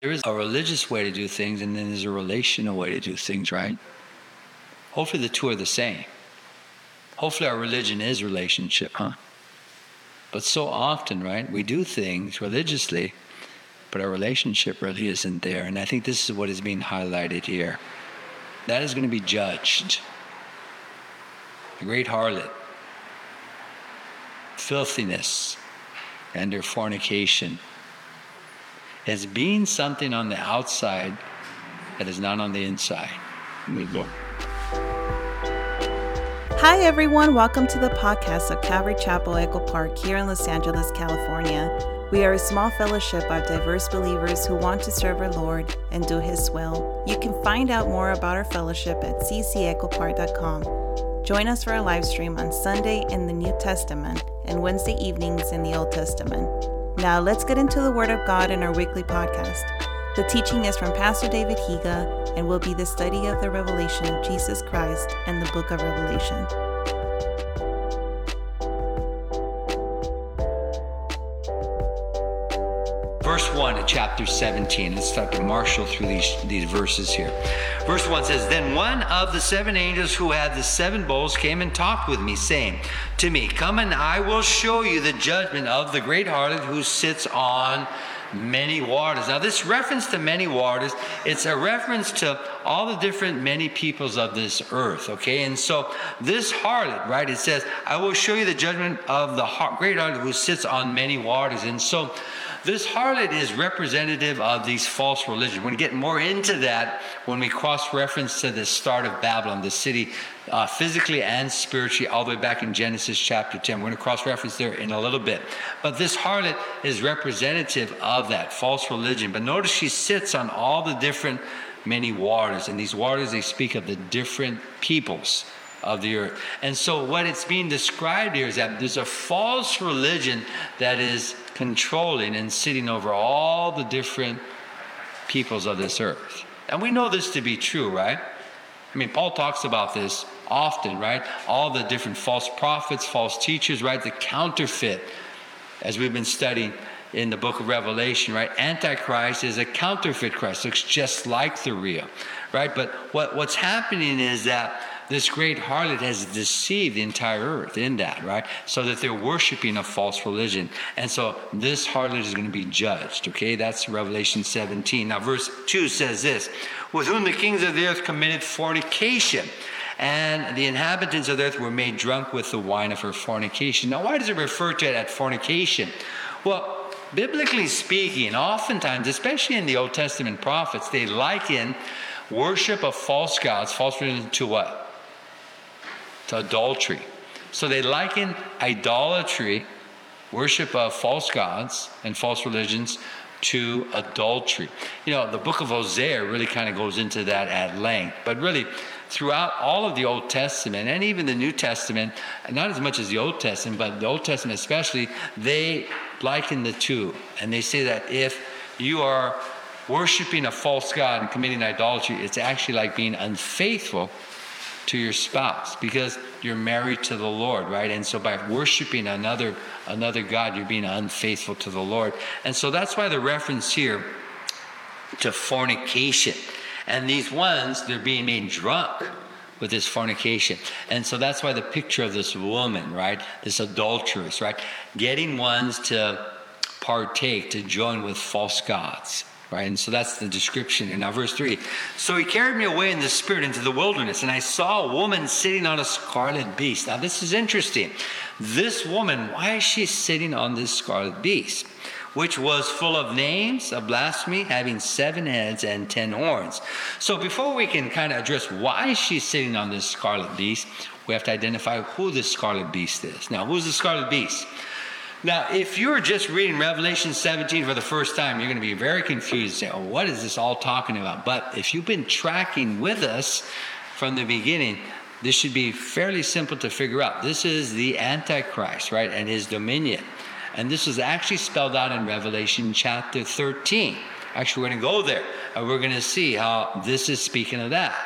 There is a religious way to do things, and then there's a relational way to do things, right? Hopefully, the two are the same. Hopefully, our religion is relationship, huh? But so often, right, we do things religiously, but our relationship really isn't there. And I think this is what is being highlighted here. That is going to be judged. The great harlot, filthiness, and their fornication as being something on the outside that is not on the inside. Hi, everyone. Welcome to the podcast of Calvary Chapel Echo Park here in Los Angeles, California. We are a small fellowship of diverse believers who want to serve our Lord and do His will. You can find out more about our fellowship at ccechopark.com. Join us for a live stream on Sunday in the New Testament and Wednesday evenings in the Old Testament. Now, let's get into the Word of God in our weekly podcast. The teaching is from Pastor David Higa and will be the study of the revelation of Jesus Christ and the book of Revelation. Verse 1 of chapter 17. Let's start to marshal through these, these verses here. Verse 1 says, Then one of the seven angels who had the seven bowls came and talked with me, saying to me, Come and I will show you the judgment of the great harlot who sits on many waters. Now, this reference to many waters, it's a reference to all the different many peoples of this earth, okay? And so, this harlot, right, it says, I will show you the judgment of the great harlot who sits on many waters. And so, this harlot is representative of these false religions. We're going to get more into that when we cross reference to the start of Babylon, the city uh, physically and spiritually, all the way back in Genesis chapter 10. We're going to cross reference there in a little bit. But this harlot is representative of that false religion. But notice she sits on all the different many waters, and these waters they speak of the different peoples of the earth. And so, what it's being described here is that there's a false religion that is controlling and sitting over all the different peoples of this earth. And we know this to be true, right? I mean, Paul talks about this often, right? All the different false prophets, false teachers, right? The counterfeit, as we've been studying in the book of Revelation, right? Antichrist is a counterfeit Christ, looks just like the real, right? But what, what's happening is that this great harlot has deceived the entire earth in that, right? So that they're worshiping a false religion. And so this harlot is going to be judged, okay? That's Revelation 17. Now, verse 2 says this With whom the kings of the earth committed fornication and the inhabitants of the earth were made drunk with the wine of her fornication. Now, why does it refer to it as fornication? Well, biblically speaking, oftentimes, especially in the Old Testament prophets, they liken worship of false gods, false religion, to what? To adultery. So they liken idolatry, worship of false gods and false religions, to adultery. You know, the book of Hosea really kind of goes into that at length. But really, throughout all of the Old Testament and even the New Testament, not as much as the Old Testament, but the Old Testament especially, they liken the two. And they say that if you are worshiping a false God and committing idolatry, it's actually like being unfaithful to your spouse because you're married to the Lord, right? And so by worshiping another another God, you're being unfaithful to the Lord. And so that's why the reference here to fornication. And these ones, they're being made drunk with this fornication. And so that's why the picture of this woman, right? This adulteress, right? Getting ones to partake, to join with false gods right? And so that's the description in now verse 3. So he carried me away in the spirit into the wilderness, and I saw a woman sitting on a scarlet beast. Now this is interesting. This woman, why is she sitting on this scarlet beast? Which was full of names of blasphemy, having seven heads and ten horns. So before we can kind of address why she's sitting on this scarlet beast, we have to identify who this scarlet beast is. Now, who's the scarlet beast? Now, if you're just reading Revelation 17 for the first time, you're going to be very confused. Say, oh, what is this all talking about? But if you've been tracking with us from the beginning, this should be fairly simple to figure out. This is the Antichrist, right, and his dominion. And this is actually spelled out in Revelation chapter 13. Actually, we're going to go there and we're going to see how this is speaking of that,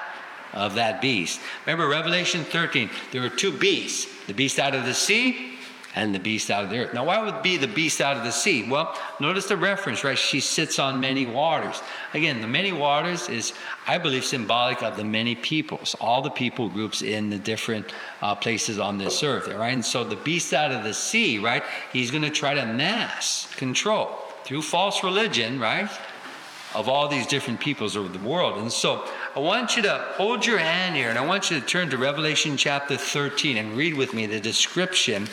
of that beast. Remember, Revelation 13, there were two beasts the beast out of the sea and the beast out of the earth. Now, why would be the beast out of the sea? Well, notice the reference, right? She sits on many waters. Again, the many waters is, I believe, symbolic of the many peoples, all the people groups in the different uh, places on this earth, right? And so the beast out of the sea, right? He's going to try to mass control through false religion, right? Of all these different peoples of the world. And so I want you to hold your hand here and I want you to turn to Revelation chapter 13 and read with me the description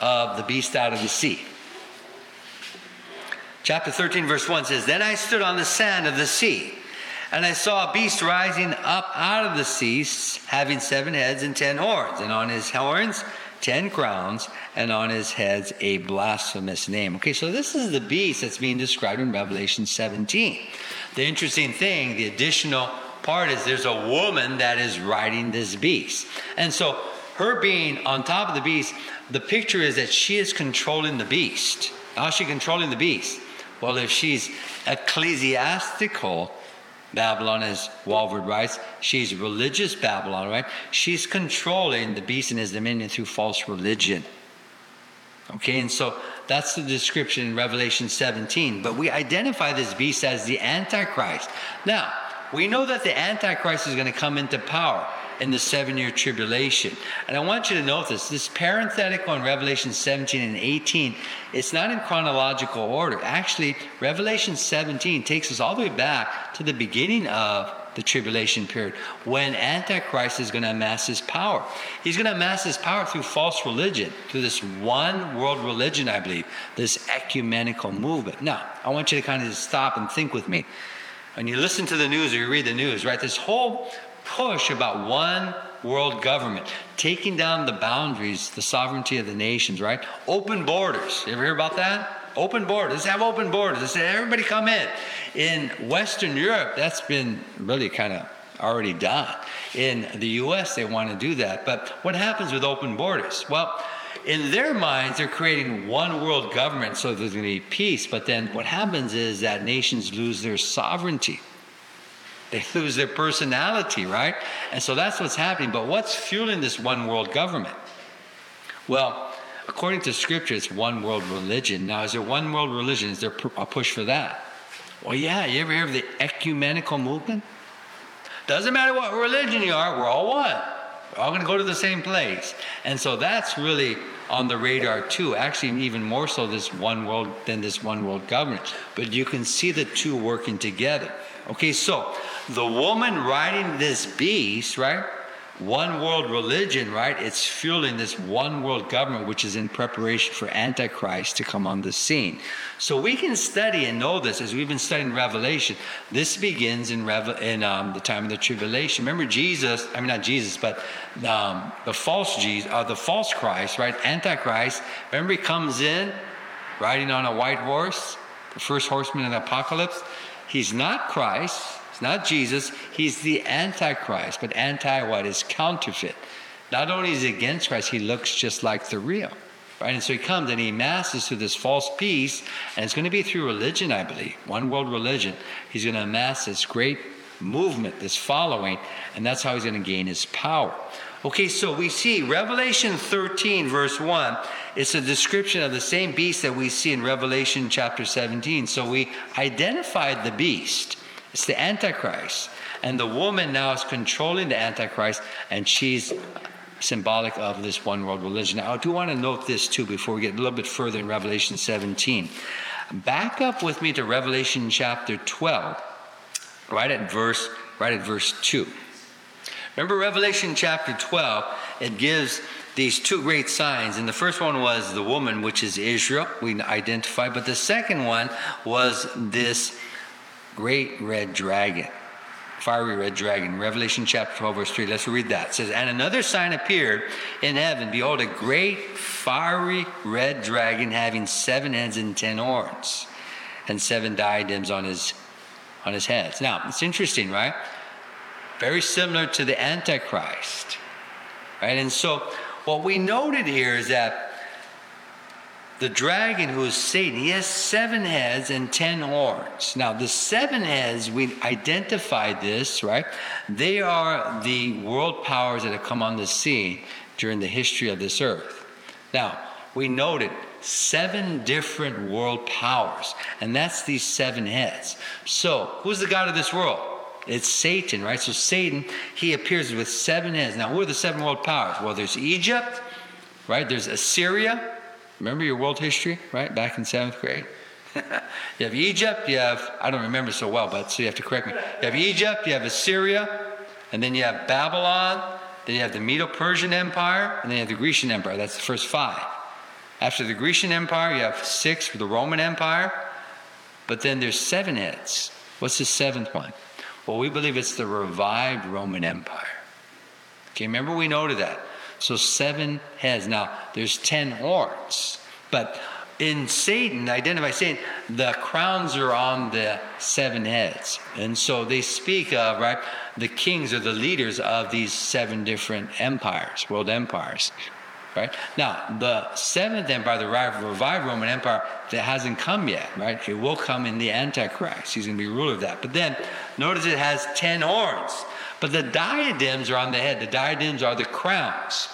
of the beast out of the sea. Chapter 13, verse 1 says, Then I stood on the sand of the sea, and I saw a beast rising up out of the sea, having seven heads and ten horns, and on his horns ten crowns, and on his heads a blasphemous name. Okay, so this is the beast that's being described in Revelation 17. The interesting thing, the additional part is there's a woman that is riding this beast. And so her being on top of the beast, the picture is that she is controlling the beast. How is she controlling the beast? Well, if she's ecclesiastical Babylon, as Walvoord writes, she's religious Babylon, right? She's controlling the beast and his dominion through false religion. Okay, and so that's the description in Revelation 17. But we identify this beast as the Antichrist. Now, we know that the Antichrist is going to come into power in the seven year tribulation. And I want you to notice this parenthetical in Revelation 17 and 18, it's not in chronological order. Actually, Revelation 17 takes us all the way back to the beginning of the tribulation period when Antichrist is going to amass his power. He's going to amass his power through false religion, through this one world religion, I believe, this ecumenical movement. Now, I want you to kind of stop and think with me. When you listen to the news or you read the news, right, this whole push about one world government, taking down the boundaries, the sovereignty of the nations, right? Open borders. You ever hear about that? Open borders. Let's have open borders. Let's say everybody come in. In Western Europe, that's been really kind of already done. In the US, they want to do that. But what happens with open borders? Well, in their minds, they're creating one world government so there's going to be peace. But then what happens is that nations lose their sovereignty. They lose their personality, right? And so that's what's happening. But what's fueling this one world government? Well, according to scripture, it's one world religion. Now, is there one world religion? Is there a push for that? Well, yeah. You ever hear of the ecumenical movement? Doesn't matter what religion you are, we're all one. We're all going to go to the same place. And so that's really on the radar too. Actually, even more so this one world than this one world government. But you can see the two working together. Okay, so the woman riding this beast, right? One world religion, right? It's fueling this one world government, which is in preparation for Antichrist to come on the scene. So we can study and know this as we've been studying Revelation. This begins in, Revel- in um, the time of the tribulation. Remember Jesus? I mean, not Jesus, but um, the false Jesus, uh, the false Christ, right? Antichrist. Remember, he comes in riding on a white horse, the first horseman in the apocalypse. He's not Christ. He's not Jesus. He's the Antichrist. But anti what is counterfeit. Not only is he against Christ, he looks just like the real. Right? And so he comes and he masses through this false peace, and it's going to be through religion, I believe, one world religion. He's going to amass this great movement, this following, and that's how he's going to gain his power. Okay, so we see Revelation 13, verse 1, it's a description of the same beast that we see in Revelation chapter 17. So we identified the beast, it's the Antichrist. And the woman now is controlling the Antichrist, and she's symbolic of this one world religion. Now, I do want to note this too before we get a little bit further in Revelation 17. Back up with me to Revelation chapter 12, right at verse, right at verse 2. Remember Revelation chapter 12, it gives these two great signs. And the first one was the woman, which is Israel, we identify. But the second one was this great red dragon, fiery red dragon. Revelation chapter 12, verse 3. Let's read that. It says, And another sign appeared in heaven. Behold, a great fiery red dragon having seven heads and ten horns, and seven diadems on his on his heads. Now, it's interesting, right? Very similar to the Antichrist. Right? And so what we noted here is that the dragon who is Satan, he has seven heads and ten horns. Now, the seven heads, we identified this, right? They are the world powers that have come on the scene during the history of this earth. Now, we noted seven different world powers, and that's these seven heads. So, who's the God of this world? It's Satan, right? So, Satan, he appears with seven heads. Now, who are the seven world powers? Well, there's Egypt, right? There's Assyria. Remember your world history, right? Back in seventh grade? you have Egypt, you have, I don't remember so well, but so you have to correct me. You have Egypt, you have Assyria, and then you have Babylon, then you have the Medo Persian Empire, and then you have the Grecian Empire. That's the first five. After the Grecian Empire, you have six for the Roman Empire, but then there's seven heads. What's the seventh one? Well, we believe it's the revived Roman Empire. Okay, remember we noted that. So seven heads. Now, there's ten horns, but in Satan, identify Satan, the crowns are on the seven heads. And so they speak of, right, the kings or the leaders of these seven different empires, world empires. Right? Now, the seventh empire, the revived Roman Empire, that hasn't come yet, right? It will come in the Antichrist. He's going to be ruler of that. But then, notice it has ten horns. But the diadems are on the head. The diadems are the crowns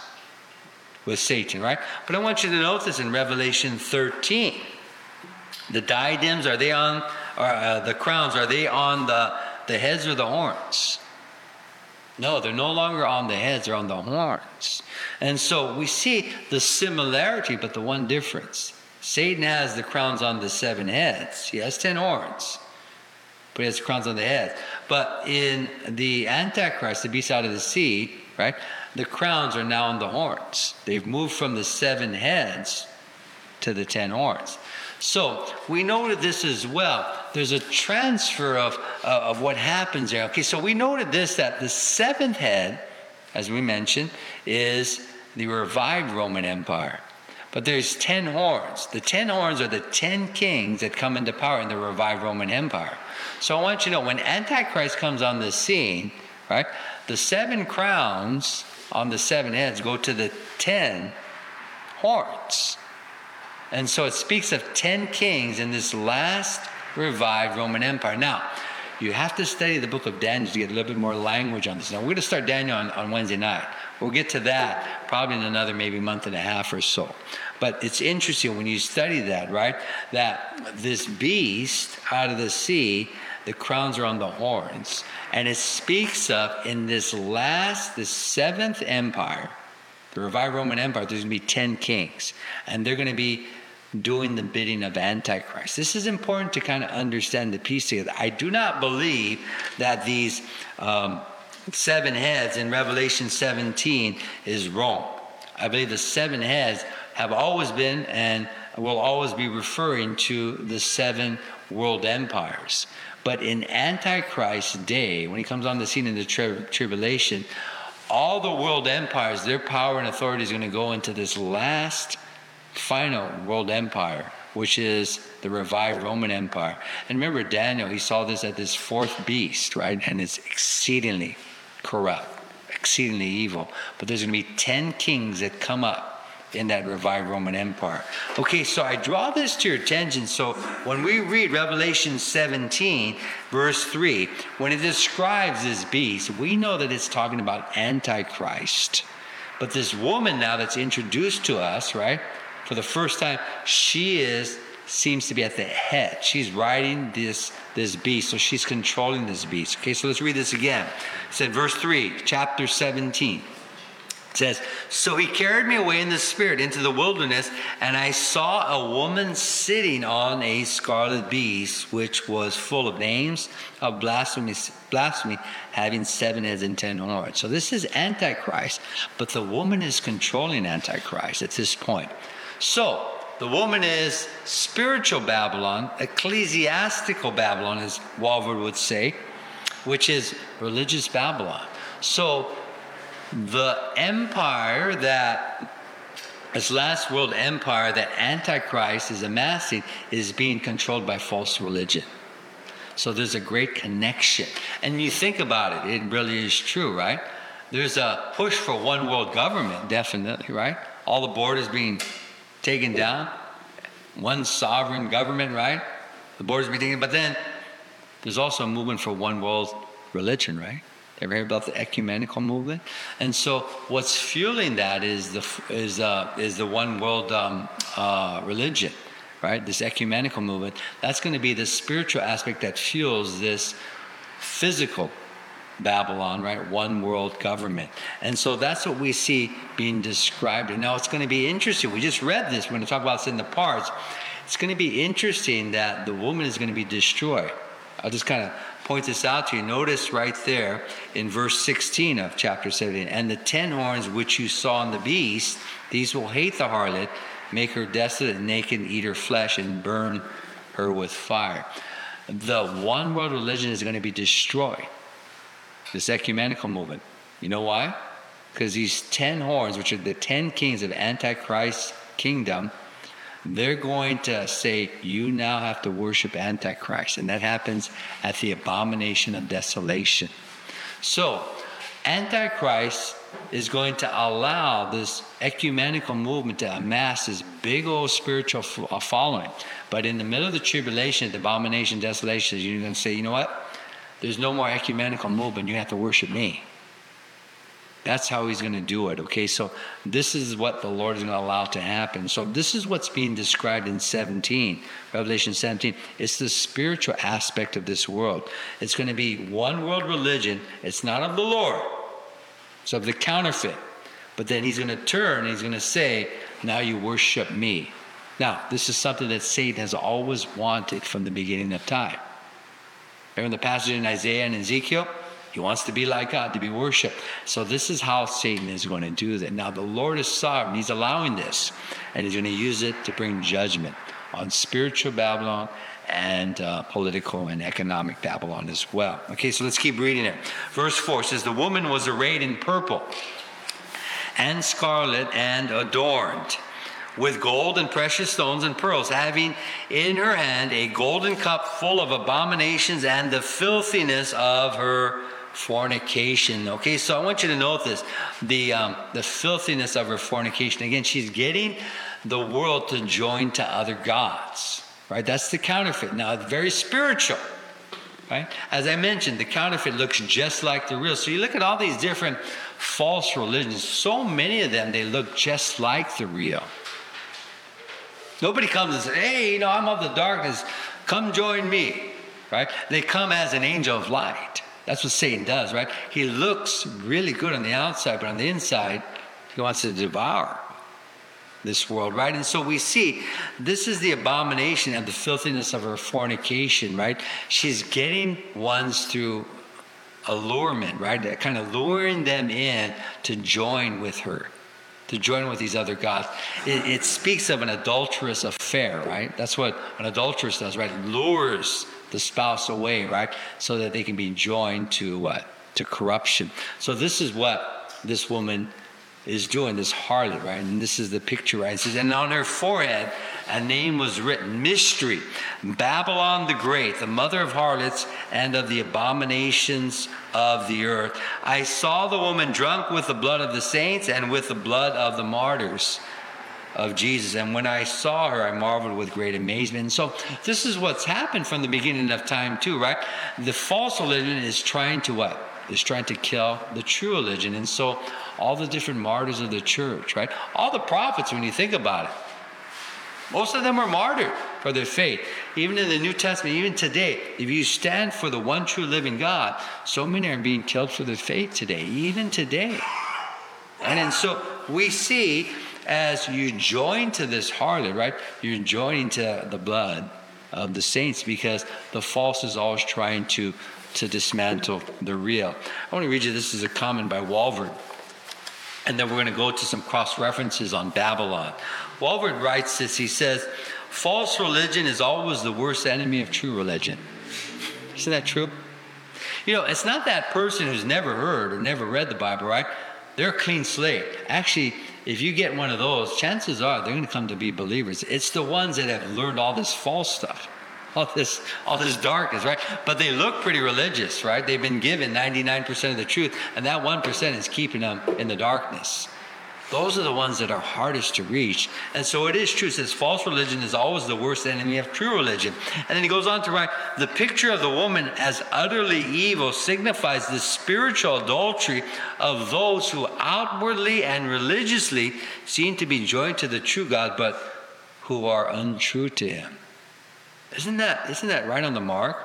with Satan, right? But I want you to note this in Revelation 13. The diadems, are they on, or uh, the crowns, are they on the, the heads or the horns? No, they're no longer on the heads, they're on the horns. And so we see the similarity, but the one difference. Satan has the crowns on the seven heads, he has ten horns, but he has crowns on the heads. But in the Antichrist, the beast out of the sea, right? The crowns are now on the horns. They've moved from the seven heads to the ten horns. So we noted this as well. There's a transfer of, uh, of what happens there. Okay, so we noted this that the seventh head, as we mentioned, is the revived Roman Empire. But there's ten horns. The ten horns are the ten kings that come into power in the revived Roman Empire. So I want you to know when Antichrist comes on the scene, right, the seven crowns on the seven heads go to the ten horns. And so it speaks of 10 kings in this last revived Roman Empire. Now, you have to study the book of Daniel to get a little bit more language on this. Now, we're going to start Daniel on, on Wednesday night. We'll get to that probably in another maybe month and a half or so. But it's interesting when you study that, right? That this beast out of the sea, the crowns are on the horns. And it speaks of in this last, the seventh empire, the revived Roman Empire, there's going to be 10 kings. And they're going to be doing the bidding of Antichrist. This is important to kind of understand the piece together. I do not believe that these um, seven heads in Revelation 17 is wrong. I believe the seven heads have always been and will always be referring to the seven world empires. But in Antichrist's day, when he comes on the scene in the tri- tribulation, all the world empires, their power and authority is going to go into this last final world empire, which is the revived Roman Empire. And remember, Daniel, he saw this at this fourth beast, right? And it's exceedingly corrupt, exceedingly evil. But there's going to be 10 kings that come up in that revived Roman Empire. Okay, so I draw this to your attention. So when we read Revelation 17, verse 3, when it describes this beast, we know that it's talking about Antichrist. But this woman now that's introduced to us, right? For the first time, she is seems to be at the head. She's riding this this beast, so she's controlling this beast. Okay, so let's read this again. It said verse 3, chapter 17. It says, So he carried me away in the spirit into the wilderness, and I saw a woman sitting on a scarlet beast, which was full of names of blasphemy, blasphemy having seven heads and ten horns. So this is Antichrist, but the woman is controlling Antichrist at this point. So, the woman is spiritual Babylon, ecclesiastical Babylon, as Walvoord would say, which is religious Babylon. So, the empire that, this last world empire that Antichrist is amassing, is being controlled by false religion. So, there's a great connection. And you think about it, it really is true, right? There's a push for one world government, definitely, right? All the borders being taken down. One sovereign government, right? The borders be taken, but then there's also a movement for one world religion, right? Ever hear about the ecumenical movement? And so, what's fueling that is the is uh, is the one world um, uh, religion, right? This ecumenical movement. That's going to be the spiritual aspect that fuels this physical Babylon, right? One world government. And so that's what we see being described. And now it's going to be interesting. We just read this We're going to talk about this in the parts. It's going to be interesting that the woman is going to be destroyed. I'll just kind of point this out to you. Notice right there in verse 16 of chapter 17 and the ten horns which you saw in the beast, these will hate the harlot, make her desolate and naked, eat her flesh, and burn her with fire. The one world religion is going to be destroyed this ecumenical movement. You know why? Because these 10 horns, which are the 10 kings of Antichrist's kingdom, they're going to say, You now have to worship Antichrist. And that happens at the abomination of desolation. So, Antichrist is going to allow this ecumenical movement to amass this big old spiritual uh, following. But in the middle of the tribulation, the abomination, desolation, you're going to say, You know what? There's no more ecumenical movement. You have to worship me. That's how he's going to do it. Okay, so this is what the Lord is going to allow to happen. So this is what's being described in 17, Revelation 17. It's the spiritual aspect of this world. It's going to be one world religion. It's not of the Lord. It's of the counterfeit. But then he's going to turn he's going to say, "Now you worship me." Now, this is something that Satan has always wanted from the beginning of time. Remember the passage in Isaiah and Ezekiel? He wants to be like God, to be worshiped. So this is how Satan is going to do that. Now the Lord is sovereign. He's allowing this, and he's going to use it to bring judgment on spiritual Babylon and uh, political and economic Babylon as well. Okay, so let's keep reading it. Verse 4 says, The woman was arrayed in purple and scarlet and adorned with gold and precious stones and pearls, having in her hand a golden cup full of abominations and the filthiness of her fornication. Okay, so I want you to note this the, um, the filthiness of her fornication. Again, she's getting the world to join to other gods, right? That's the counterfeit. Now, it's very spiritual. Right? As I mentioned, the counterfeit looks just like the real. So you look at all these different false religions, so many of them, they look just like the real. Nobody comes and says, hey, you know, I'm of the darkness. Come join me, right? They come as an angel of light. That's what Satan does, right? He looks really good on the outside, but on the inside, he wants to devour this world, right? And so we see this is the abomination and the filthiness of her fornication, right? She's getting ones through allurement, right? Kind of luring them in to join with her to join with these other gods. It, it, speaks of an adulterous affair, right? That's what an adulteress does, right? Lures the spouse away, right? So that they can be joined to what? To corruption. So this is what this woman is doing, this harlot, right? And this is the picture, right? It says, and on her forehead a name was written Mystery, Babylon the Great, the mother of harlots and of the abominations of the earth. I saw the woman drunk with the blood of the saints and with the blood of the martyrs of Jesus. And when I saw her, I marveled with great amazement. And so this is what's happened from the beginning of time, too, right? The false religion is trying to what? Is trying to kill the true religion. And so all the different martyrs of the church, right? All the prophets, when you think about it, most of them were martyred for their faith. Even in the New Testament, even today, if you stand for the one true living God, so many are being killed for their faith today, even today. And, and so we see as you join to this harlot, right? You're joining to the blood of the saints because the false is always trying to, to dismantle the real. I want to read you this is a comment by Walvoord. And then we're going to go to some cross references on Babylon. Walvoord writes this he says, False religion is always the worst enemy of true religion. Isn't that true? You know, it's not that person who's never heard or never read the Bible, right? They're a clean slate. Actually, if you get one of those, chances are they're going to come to be believers. It's the ones that have learned all this false stuff, all this, all this darkness, right? But they look pretty religious, right? They've been given 99% of the truth, and that 1% is keeping them in the darkness. Those are the ones that are hardest to reach. And so it is true. It says false religion is always the worst enemy of true religion. And then he goes on to write the picture of the woman as utterly evil signifies the spiritual adultery of those who outwardly and religiously seem to be joined to the true God, but who are untrue to him. Isn't that, isn't that right on the mark?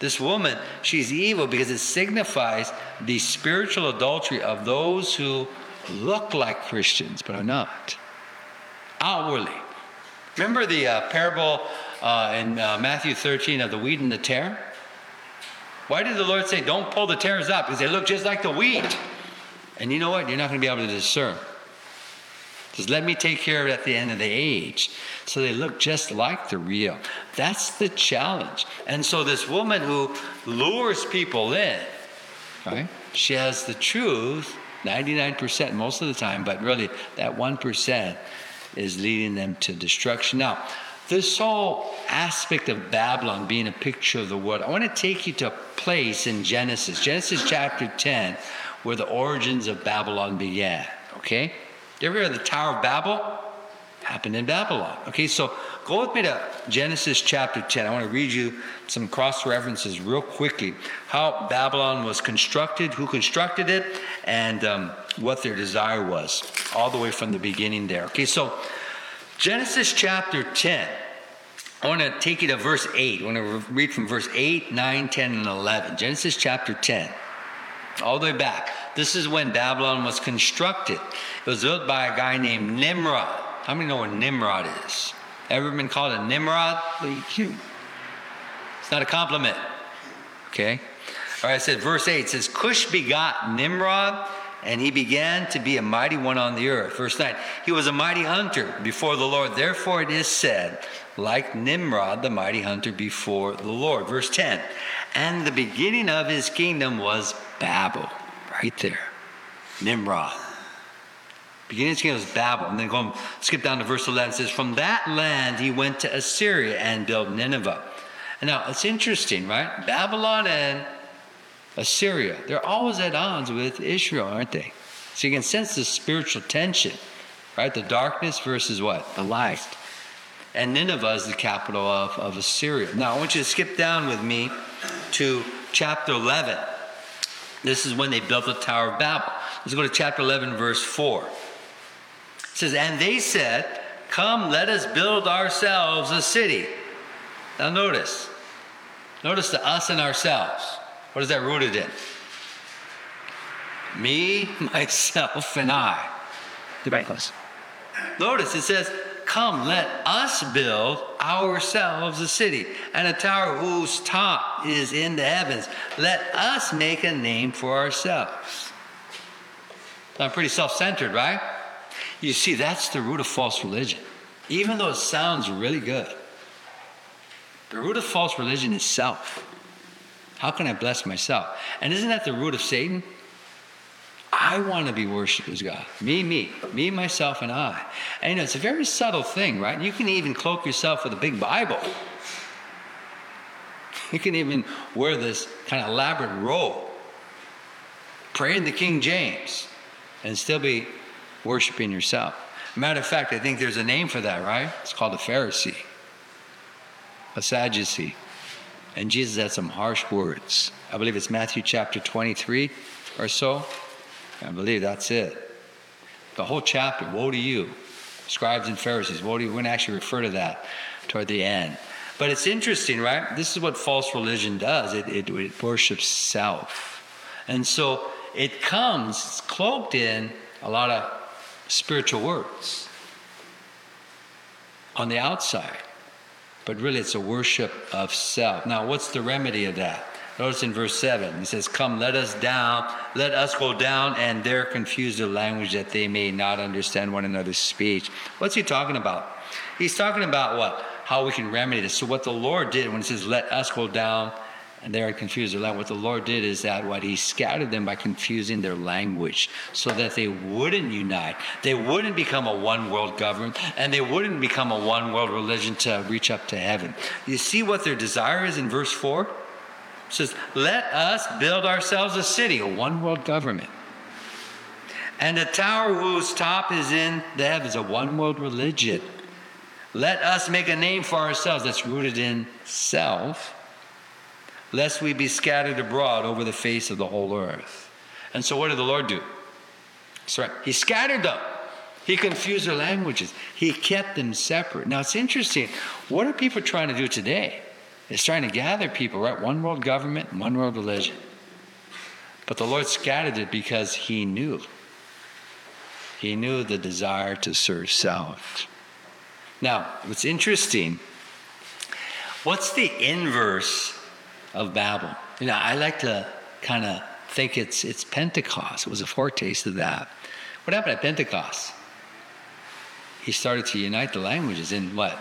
This woman, she's evil because it signifies the spiritual adultery of those who look like Christians but are not. Outwardly. Remember the uh, parable uh, in uh, Matthew 13 of the wheat and the tare? Why did the Lord say, don't pull the tares up? Because they look just like the wheat. And you know what? You're not going to be able to discern. Just let me take care of it at the end of the age. So they look just like the real. That's the challenge. And so this woman who lures people in, right? She has the truth 99% most of the time, but really that 1% is leading them to destruction. Now, this whole aspect of Babylon being a picture of the world, I want to take you to a place in Genesis, Genesis chapter 10, where the origins of Babylon began. Okay? You ever heard of the Tower of Babel? Happened in Babylon. Okay, so go with me to Genesis chapter 10. I want to read you some cross references real quickly. How Babylon was constructed, who constructed it, and um, what their desire was, all the way from the beginning there. Okay, so Genesis chapter 10. I want to take you to verse 8. I want to read from verse 8, 9, 10, and 11. Genesis chapter 10 all the way back. This is when Babylon was constructed. It was built by a guy named Nimrod. How many know what Nimrod is? Ever been called a Nimrod? It's not a compliment. Okay? All right, it says, verse 8 says, Cush begot Nimrod, and he began to be a mighty one on the earth. Verse 9, he was a mighty hunter before the Lord. Therefore it is said, like Nimrod, the mighty hunter before the Lord. Verse 10, and the beginning of his kingdom was Babel, right there. Nimrod. Beginning of his kingdom was Babel. And then go skip down to verse 11. It says, From that land he went to Assyria and built Nineveh. Now it's interesting, right? Babylon and Assyria, they're always at odds with Israel, aren't they? So you can sense the spiritual tension, right? The darkness versus what? The light. And Nineveh is the capital of, of Assyria. Now I want you to skip down with me to chapter 11. This is when they built the Tower of Babel. Let's go to chapter 11, verse 4. It says, And they said, Come, let us build ourselves a city. Now notice, notice the us and ourselves. What is that rooted in? Me, myself, and I. Right. Notice it says, Come, let us build ourselves a city and a tower whose top is in the heavens. Let us make a name for ourselves. I'm pretty self centered, right? You see, that's the root of false religion. Even though it sounds really good, the root of false religion is self. How can I bless myself? And isn't that the root of Satan? I want to be worshiped as God. Me, me, me, myself, and I. And you know, it's a very subtle thing, right? You can even cloak yourself with a big Bible. You can even wear this kind of elaborate robe, pray in the King James, and still be worshiping yourself. Matter of fact, I think there's a name for that, right? It's called a Pharisee, a Sadducee. And Jesus had some harsh words. I believe it's Matthew chapter 23 or so. I believe that's it. The whole chapter, woe to you, scribes and Pharisees, woe to you. We're going to actually refer to that toward the end. But it's interesting, right? This is what false religion does it, it, it worships self. And so it comes cloaked in a lot of spiritual words on the outside. But really, it's a worship of self. Now, what's the remedy of that? Notice in verse 7, he says, Come, let us down, let us go down, and there confuse the language that they may not understand one another's speech. What's he talking about? He's talking about what? How we can remedy this. So, what the Lord did when he says, Let us go down, and are confused what the Lord did is that what he scattered them by confusing their language so that they wouldn't unite. They wouldn't become a one world government, and they wouldn't become a one world religion to reach up to heaven. You see what their desire is in verse 4? says, Let us build ourselves a city, a one world government, and a tower whose top is in the heavens, a one world religion. Let us make a name for ourselves that's rooted in self, lest we be scattered abroad over the face of the whole earth. And so, what did the Lord do? Sorry, He scattered them. He confused their languages. He kept them separate. Now, it's interesting. What are people trying to do today? It's trying to gather people, right? One world government, one world religion. But the Lord scattered it because He knew. He knew the desire to serve self. Now, what's interesting, what's the inverse of Babel? You know, I like to kind of think it's, it's Pentecost. It was a foretaste of that. What happened at Pentecost? He started to unite the languages in what?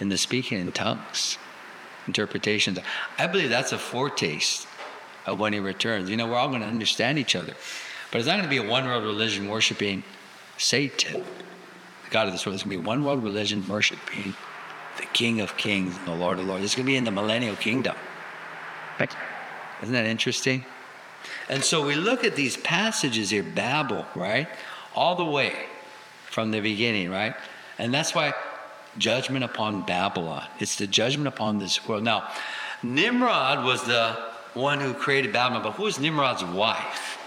In the speaking in tongues, interpretations. I believe that's a foretaste of when he returns. You know, we're all going to understand each other. But it's not going to be a one world religion worshiping Satan, the God of this world. It's going to be one world religion worshiping the King of Kings and the Lord of Lords. It's going to be in the millennial kingdom. Isn't that interesting? And so we look at these passages here, Babel, right? All the way from the beginning, right? And that's why judgment upon Babylon. It's the judgment upon this world. Now, Nimrod was the one who created Babylon, but who was Nimrod's wife?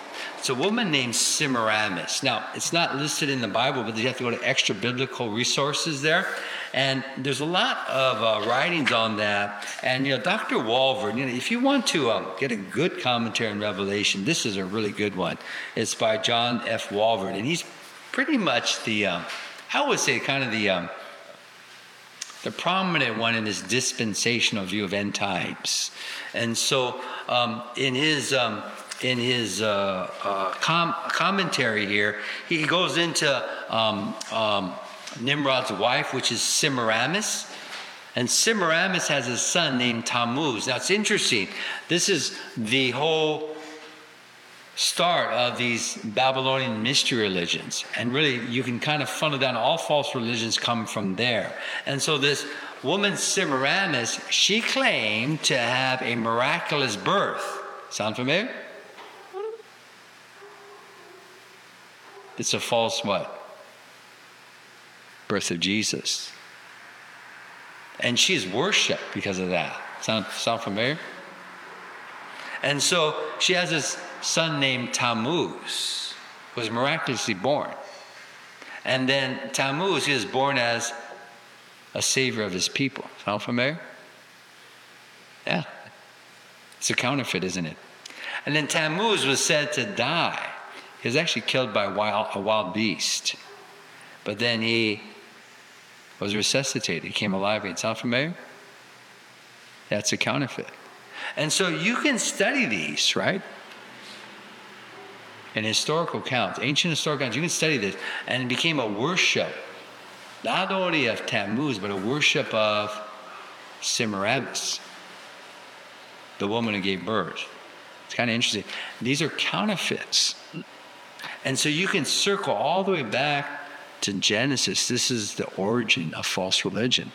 It's a woman named Semiramis. Now, it's not listed in the Bible, but you have to go to extra biblical resources there. And there's a lot of uh, writings on that. And, you know, Dr. Walvoord, you know, if you want to um, get a good commentary on Revelation, this is a really good one. It's by John F. Walvoord. And he's pretty much the, um, I would say, kind of the, um, the prominent one in his dispensational view of end times. And so, um, in his um, in his uh, uh, com- commentary here, he goes into um, um, Nimrod's wife, which is Semiramis. And Semiramis has a son named Tammuz. Now it's interesting. This is the whole start of these Babylonian mystery religions. And really, you can kind of funnel down all false religions come from there. And so this woman Semiramis, she claimed to have a miraculous birth. Sound familiar? It's a false what? Birth of Jesus. And she's worshiped because of that. Sound, sound familiar? And so she has this son named Tammuz, who was miraculously born. And then Tammuz is born as a savior of his people. Sound familiar? Yeah. It's a counterfeit, isn't it? And then Tammuz was said to die. He was actually killed by a wild, a wild beast. But then he was resuscitated. He came alive again. Sound familiar? That's a counterfeit. And so you can study these, right? In historical accounts, ancient historical accounts, you can study this. And it became a worship, not only of Tammuz, but a worship of Semiramis, the woman who gave birth. It's kind of interesting. These are counterfeits. And so you can circle all the way back to Genesis. This is the origin of false religion.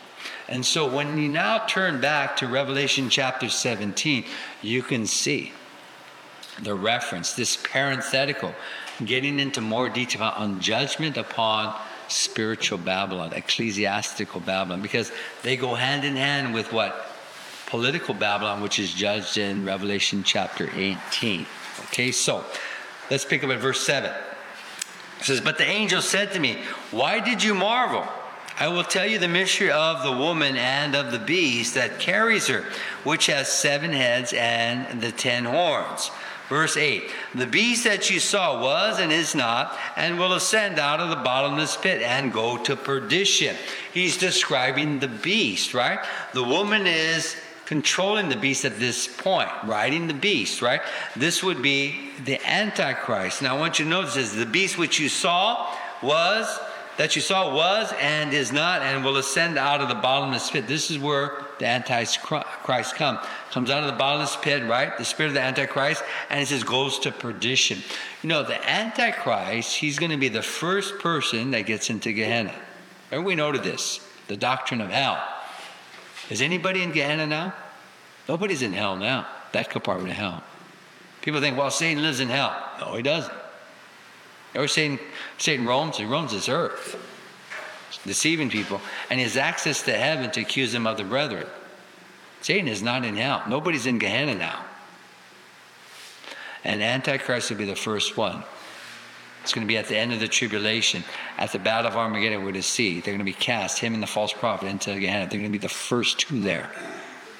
And so when you now turn back to Revelation chapter 17, you can see the reference, this parenthetical, getting into more detail on judgment upon spiritual Babylon, ecclesiastical Babylon, because they go hand in hand with what? Political Babylon, which is judged in Revelation chapter 18. Okay, so let's pick up at verse 7. It says, But the angel said to me, Why did you marvel? I will tell you the mystery of the woman and of the beast that carries her, which has seven heads and the ten horns. Verse 8 The beast that you saw was and is not, and will ascend out of the bottomless pit and go to perdition. He's describing the beast, right? The woman is controlling the beast at this point, riding the beast, right? This would be the Antichrist. Now, I want you to notice this the beast which you saw was, that you saw was and is not and will ascend out of the bottomless pit. This is where the Antichrist come, comes out of the bottomless pit, right? The spirit of the Antichrist, and it says goes to perdition. You know, the Antichrist, he's going to be the first person that gets into Gehenna. Know to this, the doctrine of hell. Is anybody in Gehenna now? Nobody's in hell now. That compartment of hell. People think, well, Satan lives in hell. No, he doesn't. Or Satan, Satan roams, he roams this earth, deceiving people, and he has access to heaven to accuse them of the brethren. Satan is not in hell. Nobody's in Gehenna now. And Antichrist will be the first one. It's going to be at the end of the tribulation, at the battle of Armageddon with the sea. They're going to be cast, him and the false prophet, into Gehenna. They're going to be the first two there.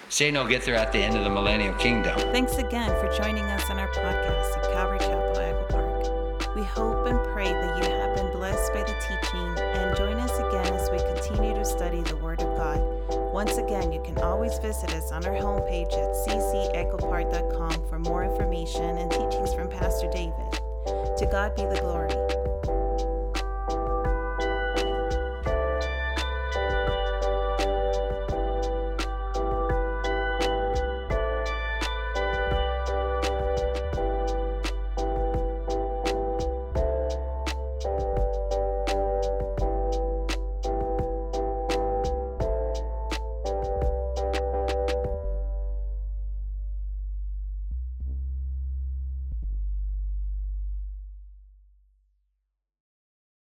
Satan will get there at the end of the millennial kingdom. Thanks again for joining us on our podcast of Calvary Chapel Echo Park. We hope and pray that you have been blessed by the teaching and join us again as we continue to study the Word of God. Once again, you can always visit us on our homepage at ccechopark.com for more information and teachings from Pastor David. To God be the glory.